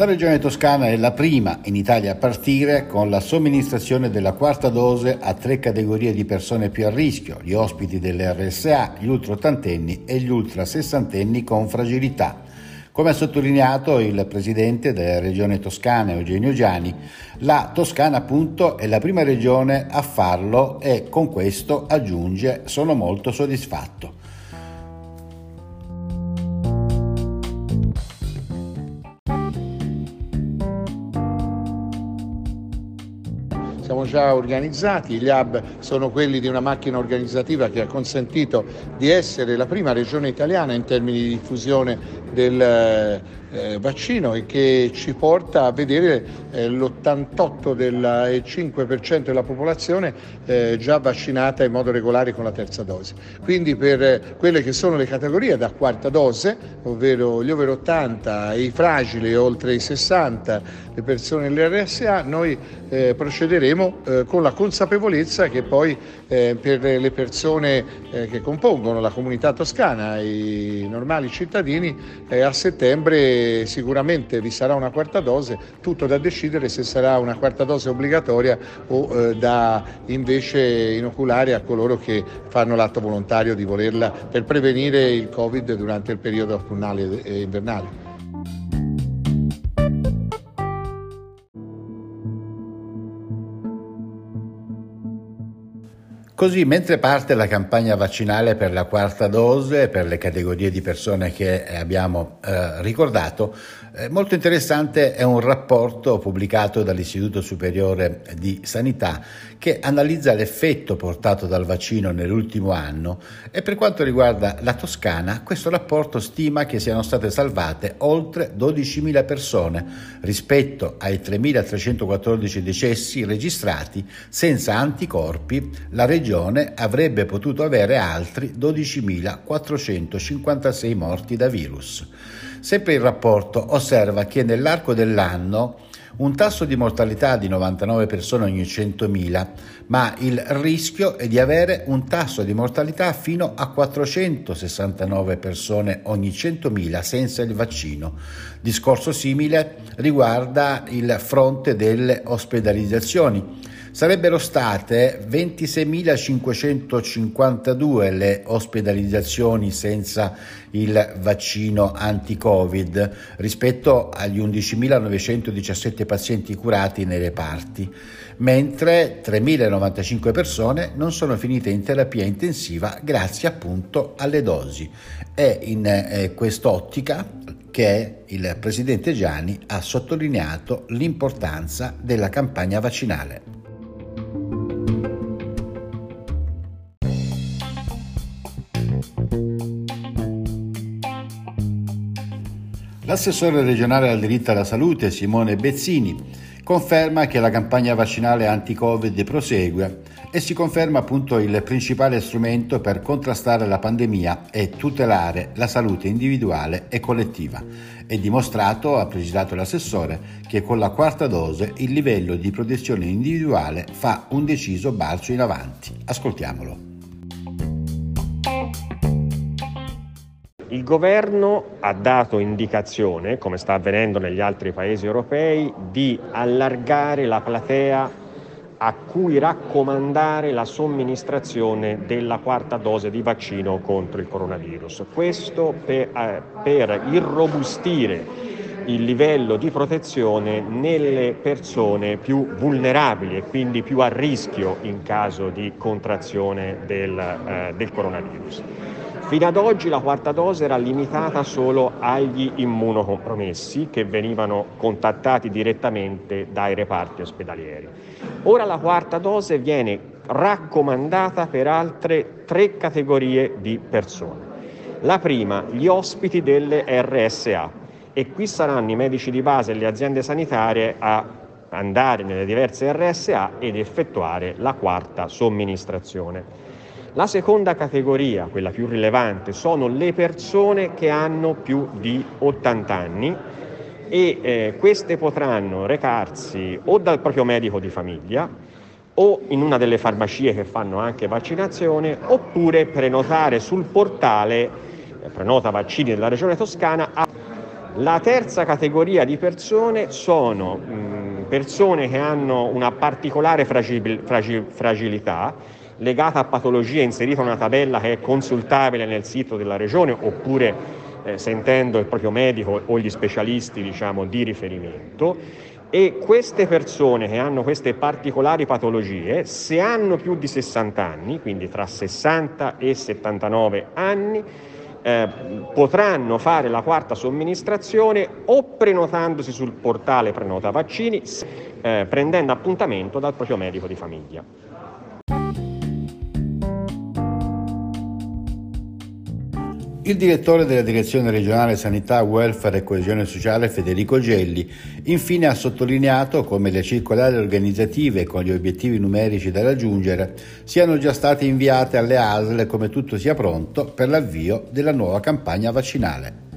La regione toscana è la prima in Italia a partire con la somministrazione della quarta dose a tre categorie di persone più a rischio, gli ospiti delle RSA, gli ultraottantenni e gli ultrasessantenni con fragilità. Come ha sottolineato il presidente della regione toscana Eugenio Giani, la Toscana appunto è la prima regione a farlo e con questo aggiunge sono molto soddisfatto. Siamo già organizzati, gli hub sono quelli di una macchina organizzativa che ha consentito di essere la prima regione italiana in termini di diffusione del eh, vaccino e che ci porta a vedere eh, l'88,5% della popolazione eh, già vaccinata in modo regolare con la terza dose. Quindi per eh, quelle che sono le categorie da quarta dose, ovvero gli over 80, i fragili oltre i 60, le persone dell'RSA, noi eh, procederemo eh, con la consapevolezza che poi per le persone che compongono la comunità toscana, i normali cittadini, a settembre sicuramente vi sarà una quarta dose, tutto da decidere se sarà una quarta dose obbligatoria o eh, da invece inoculare a coloro che fanno l'atto volontario di volerla per prevenire il Covid durante il periodo autunnale e invernale. Così, mentre parte la campagna vaccinale per la quarta dose, per le categorie di persone che abbiamo eh, ricordato, eh, molto interessante è un rapporto pubblicato dall'Istituto Superiore di Sanità che analizza l'effetto portato dal vaccino nell'ultimo anno e per quanto riguarda la Toscana, questo rapporto stima che siano state salvate oltre 12.000 persone rispetto ai 3.314 decessi registrati senza anticorpi. La regione avrebbe potuto avere altri 12.456 morti da virus. Sempre il rapporto osserva che nell'arco dell'anno un tasso di mortalità di 99 persone ogni 100.000, ma il rischio è di avere un tasso di mortalità fino a 469 persone ogni 100.000 senza il vaccino. Discorso simile riguarda il fronte delle ospedalizzazioni Sarebbero state 26.552 le ospedalizzazioni senza il vaccino anti-Covid rispetto agli 11.917 pazienti curati nei reparti, mentre 3.095 persone non sono finite in terapia intensiva grazie appunto alle dosi. È in eh, quest'ottica che il presidente Gianni ha sottolineato l'importanza della campagna vaccinale. L'assessore regionale al diritto alla salute Simone Bezzini conferma che la campagna vaccinale anti-Covid prosegue e si conferma appunto il principale strumento per contrastare la pandemia e tutelare la salute individuale e collettiva. È dimostrato, ha precisato l'assessore, che con la quarta dose il livello di protezione individuale fa un deciso balzo in avanti. Ascoltiamolo. Il governo ha dato indicazione, come sta avvenendo negli altri paesi europei, di allargare la platea a cui raccomandare la somministrazione della quarta dose di vaccino contro il coronavirus. Questo per, eh, per irrobustire il livello di protezione nelle persone più vulnerabili e quindi più a rischio in caso di contrazione del, eh, del coronavirus. Fino ad oggi la quarta dose era limitata solo agli immunocompromessi che venivano contattati direttamente dai reparti ospedalieri. Ora la quarta dose viene raccomandata per altre tre categorie di persone. La prima, gli ospiti delle RSA e qui saranno i medici di base e le aziende sanitarie a andare nelle diverse RSA ed effettuare la quarta somministrazione. La seconda categoria, quella più rilevante, sono le persone che hanno più di 80 anni e eh, queste potranno recarsi o dal proprio medico di famiglia o in una delle farmacie che fanno anche vaccinazione oppure prenotare sul portale eh, prenota vaccini della regione toscana La terza categoria di persone sono mh, persone che hanno una particolare fragil- fragil- fragilità legata a patologie inserita in una tabella che è consultabile nel sito della regione oppure eh, sentendo il proprio medico o gli specialisti diciamo, di riferimento e queste persone che hanno queste particolari patologie, se hanno più di 60 anni, quindi tra 60 e 79 anni, eh, potranno fare la quarta somministrazione o prenotandosi sul portale Prenota Vaccini, eh, prendendo appuntamento dal proprio medico di famiglia. Il direttore della Direzione regionale Sanità, Welfare e Coesione Sociale, Federico Gelli, infine ha sottolineato come le circolari organizzative con gli obiettivi numerici da raggiungere siano già state inviate alle ASL come tutto sia pronto per l'avvio della nuova campagna vaccinale.